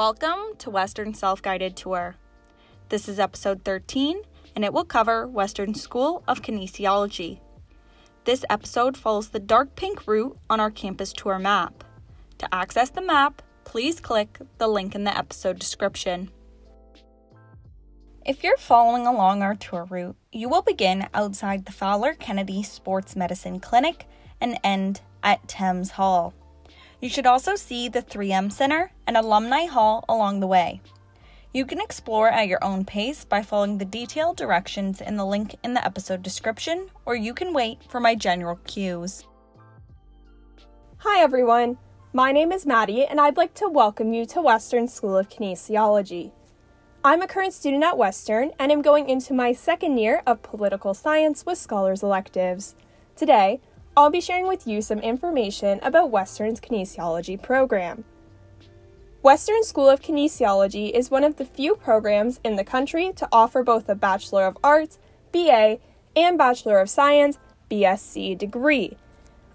Welcome to Western Self Guided Tour. This is episode 13, and it will cover Western School of Kinesiology. This episode follows the dark pink route on our campus tour map. To access the map, please click the link in the episode description. If you're following along our tour route, you will begin outside the Fowler Kennedy Sports Medicine Clinic and end at Thames Hall. You should also see the 3M Center and Alumni Hall along the way. You can explore at your own pace by following the detailed directions in the link in the episode description, or you can wait for my general cues. Hi everyone, my name is Maddie and I'd like to welcome you to Western School of Kinesiology. I'm a current student at Western and am going into my second year of political science with scholars electives. Today, I'll be sharing with you some information about Western's kinesiology program. Western School of Kinesiology is one of the few programs in the country to offer both a Bachelor of Arts, BA, and Bachelor of Science, BSc degree.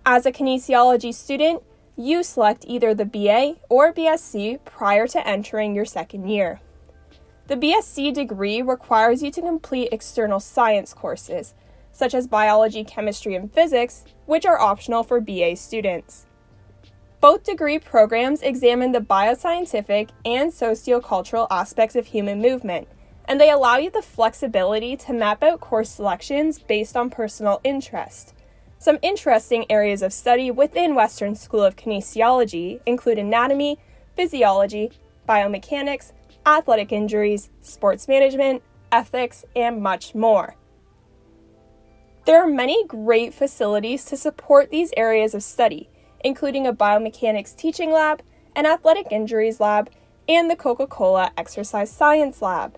As a kinesiology student, you select either the BA or BSc prior to entering your second year. The BSc degree requires you to complete external science courses, such as biology, chemistry, and physics, which are optional for BA students. Both degree programs examine the bioscientific and sociocultural aspects of human movement, and they allow you the flexibility to map out course selections based on personal interest. Some interesting areas of study within Western School of Kinesiology include anatomy, physiology, biomechanics, athletic injuries, sports management, ethics, and much more. There are many great facilities to support these areas of study, including a biomechanics teaching lab, an athletic injuries lab, and the Coca Cola Exercise Science Lab.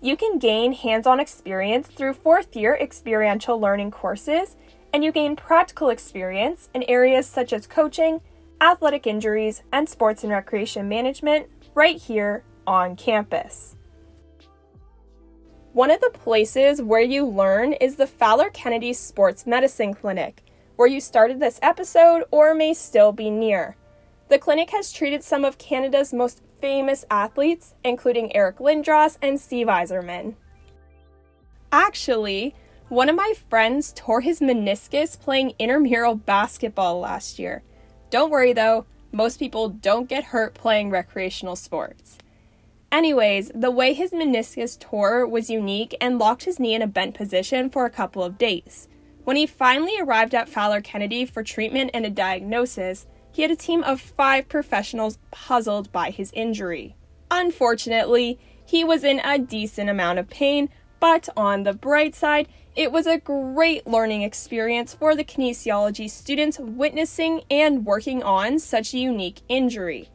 You can gain hands on experience through fourth year experiential learning courses, and you gain practical experience in areas such as coaching, athletic injuries, and sports and recreation management right here on campus. One of the places where you learn is the Fowler Kennedy Sports Medicine Clinic, where you started this episode or may still be near. The clinic has treated some of Canada's most famous athletes, including Eric Lindros and Steve Yzerman. Actually, one of my friends tore his meniscus playing intramural basketball last year. Don't worry though, most people don't get hurt playing recreational sports. Anyways, the way his meniscus tore was unique and locked his knee in a bent position for a couple of days. When he finally arrived at Fowler Kennedy for treatment and a diagnosis, he had a team of five professionals puzzled by his injury. Unfortunately, he was in a decent amount of pain, but on the bright side, it was a great learning experience for the kinesiology students witnessing and working on such a unique injury.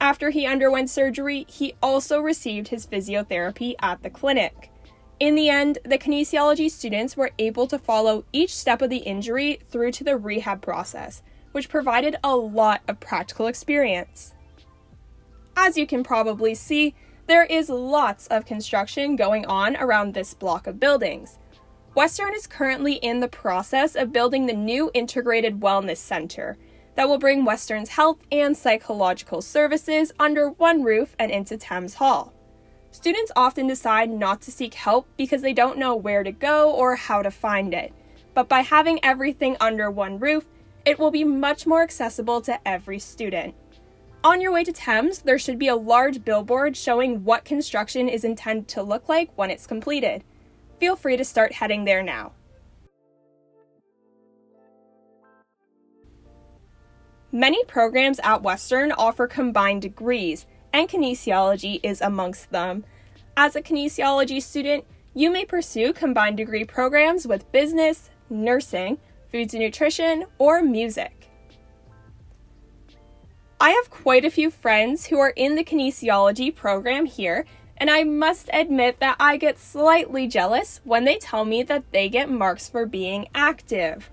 After he underwent surgery, he also received his physiotherapy at the clinic. In the end, the kinesiology students were able to follow each step of the injury through to the rehab process, which provided a lot of practical experience. As you can probably see, there is lots of construction going on around this block of buildings. Western is currently in the process of building the new Integrated Wellness Center, that will bring Western's health and psychological services under one roof and into Thames Hall. Students often decide not to seek help because they don't know where to go or how to find it. But by having everything under one roof, it will be much more accessible to every student. On your way to Thames, there should be a large billboard showing what construction is intended to look like when it's completed. Feel free to start heading there now. Many programs at Western offer combined degrees, and kinesiology is amongst them. As a kinesiology student, you may pursue combined degree programs with business, nursing, foods and nutrition, or music. I have quite a few friends who are in the kinesiology program here, and I must admit that I get slightly jealous when they tell me that they get marks for being active.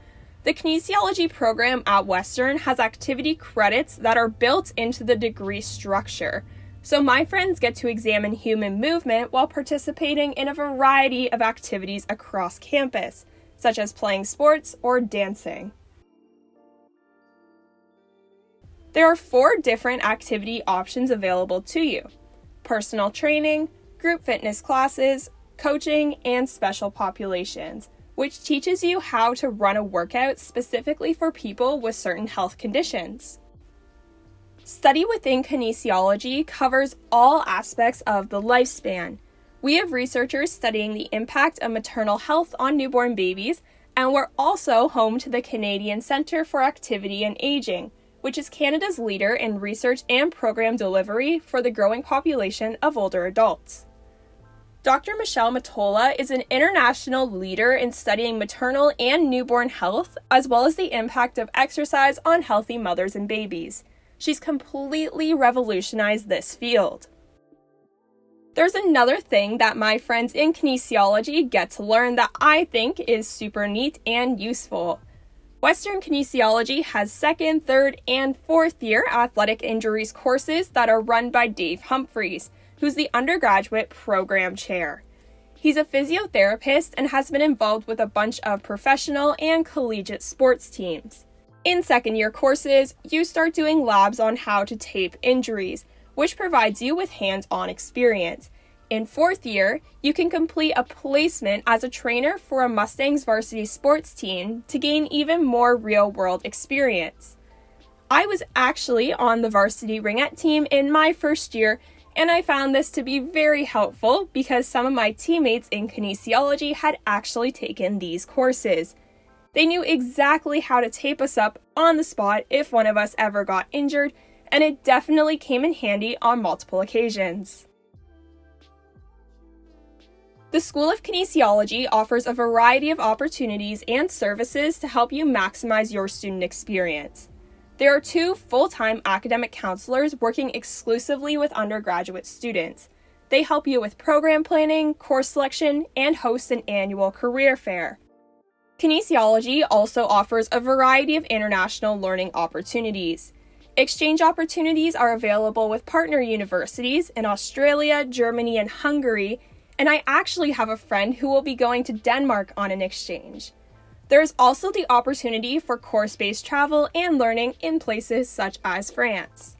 The kinesiology program at Western has activity credits that are built into the degree structure. So my friends get to examine human movement while participating in a variety of activities across campus, such as playing sports or dancing. There are four different activity options available to you personal training, group fitness classes, coaching, and special populations, which teaches you how to run a workout specifically for people with certain health conditions. Study within kinesiology covers all aspects of the lifespan. We have researchers studying the impact of maternal health on newborn babies, and we're also home to the Canadian Centre for Activity and Aging, which is Canada's leader in research and program delivery for the growing population of older adults. Dr. Michelle Mottola is an international leader in studying maternal and newborn health, as well as the impact of exercise on healthy mothers and babies. She's completely revolutionized this field. There's another thing that my friends in kinesiology get to learn that I think is super neat and useful. Western Kinesiology has second, third, and fourth year athletic injuries courses that are run by Dave Humphreys, who's the undergraduate program chair. He's a physiotherapist and has been involved with a bunch of professional and collegiate sports teams. In second year courses, you start doing labs on how to tape injuries, which provides you with hands on experience. In fourth year, you can complete a placement as a trainer for a Mustangs varsity sports team to gain even more real world experience. I was actually on the varsity ringette team in my first year, and I found this to be very helpful because some of my teammates in kinesiology had actually taken these courses. They knew exactly how to tape us up on the spot if one of us ever got injured, and it definitely came in handy on multiple occasions. The School of Kinesiology offers a variety of opportunities and services to help you maximize your student experience. There are two full time academic counselors working exclusively with undergraduate students. They help you with program planning, course selection, and host an annual career fair. Kinesiology also offers a variety of international learning opportunities. Exchange opportunities are available with partner universities in Australia, Germany, and Hungary, and I actually have a friend who will be going to Denmark on an exchange. There is also the opportunity for course based travel and learning in places such as France.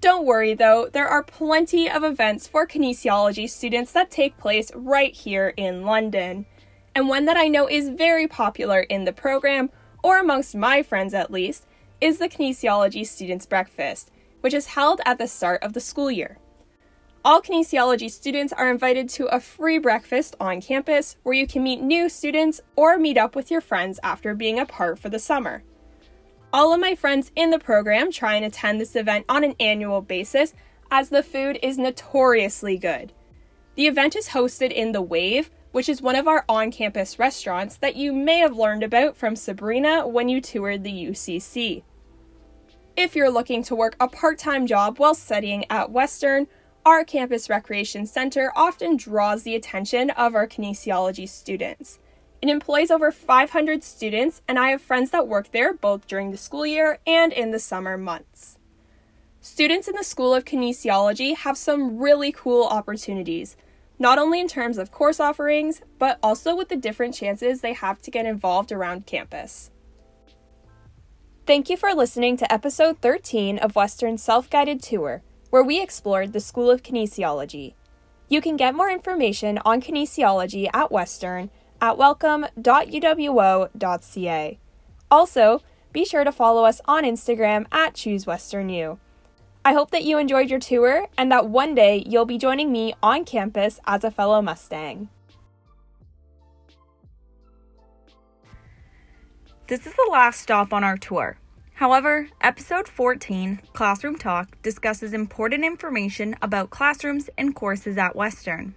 Don't worry though, there are plenty of events for kinesiology students that take place right here in London. And one that I know is very popular in the program, or amongst my friends at least, is the Kinesiology Students Breakfast, which is held at the start of the school year. All kinesiology students are invited to a free breakfast on campus where you can meet new students or meet up with your friends after being apart for the summer. All of my friends in the program try and attend this event on an annual basis as the food is notoriously good. The event is hosted in The Wave, which is one of our on campus restaurants that you may have learned about from Sabrina when you toured the UCC. If you're looking to work a part time job while studying at Western, our campus recreation center often draws the attention of our kinesiology students. It employs over 500 students, and I have friends that work there both during the school year and in the summer months. Students in the School of Kinesiology have some really cool opportunities, not only in terms of course offerings, but also with the different chances they have to get involved around campus. Thank you for listening to episode 13 of Western's Self Guided Tour where we explored the School of Kinesiology. You can get more information on kinesiology at Western at welcome.uwo.ca. Also, be sure to follow us on Instagram at ChooseWesternU. I hope that you enjoyed your tour and that one day you'll be joining me on campus as a fellow Mustang. This is the last stop on our tour. However, episode 14, Classroom Talk, discusses important information about classrooms and courses at Western.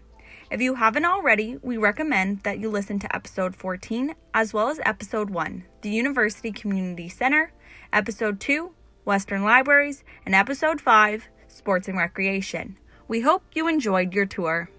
If you haven't already, we recommend that you listen to episode 14 as well as episode 1, the University Community Center, episode 2, Western Libraries, and episode 5, Sports and Recreation. We hope you enjoyed your tour.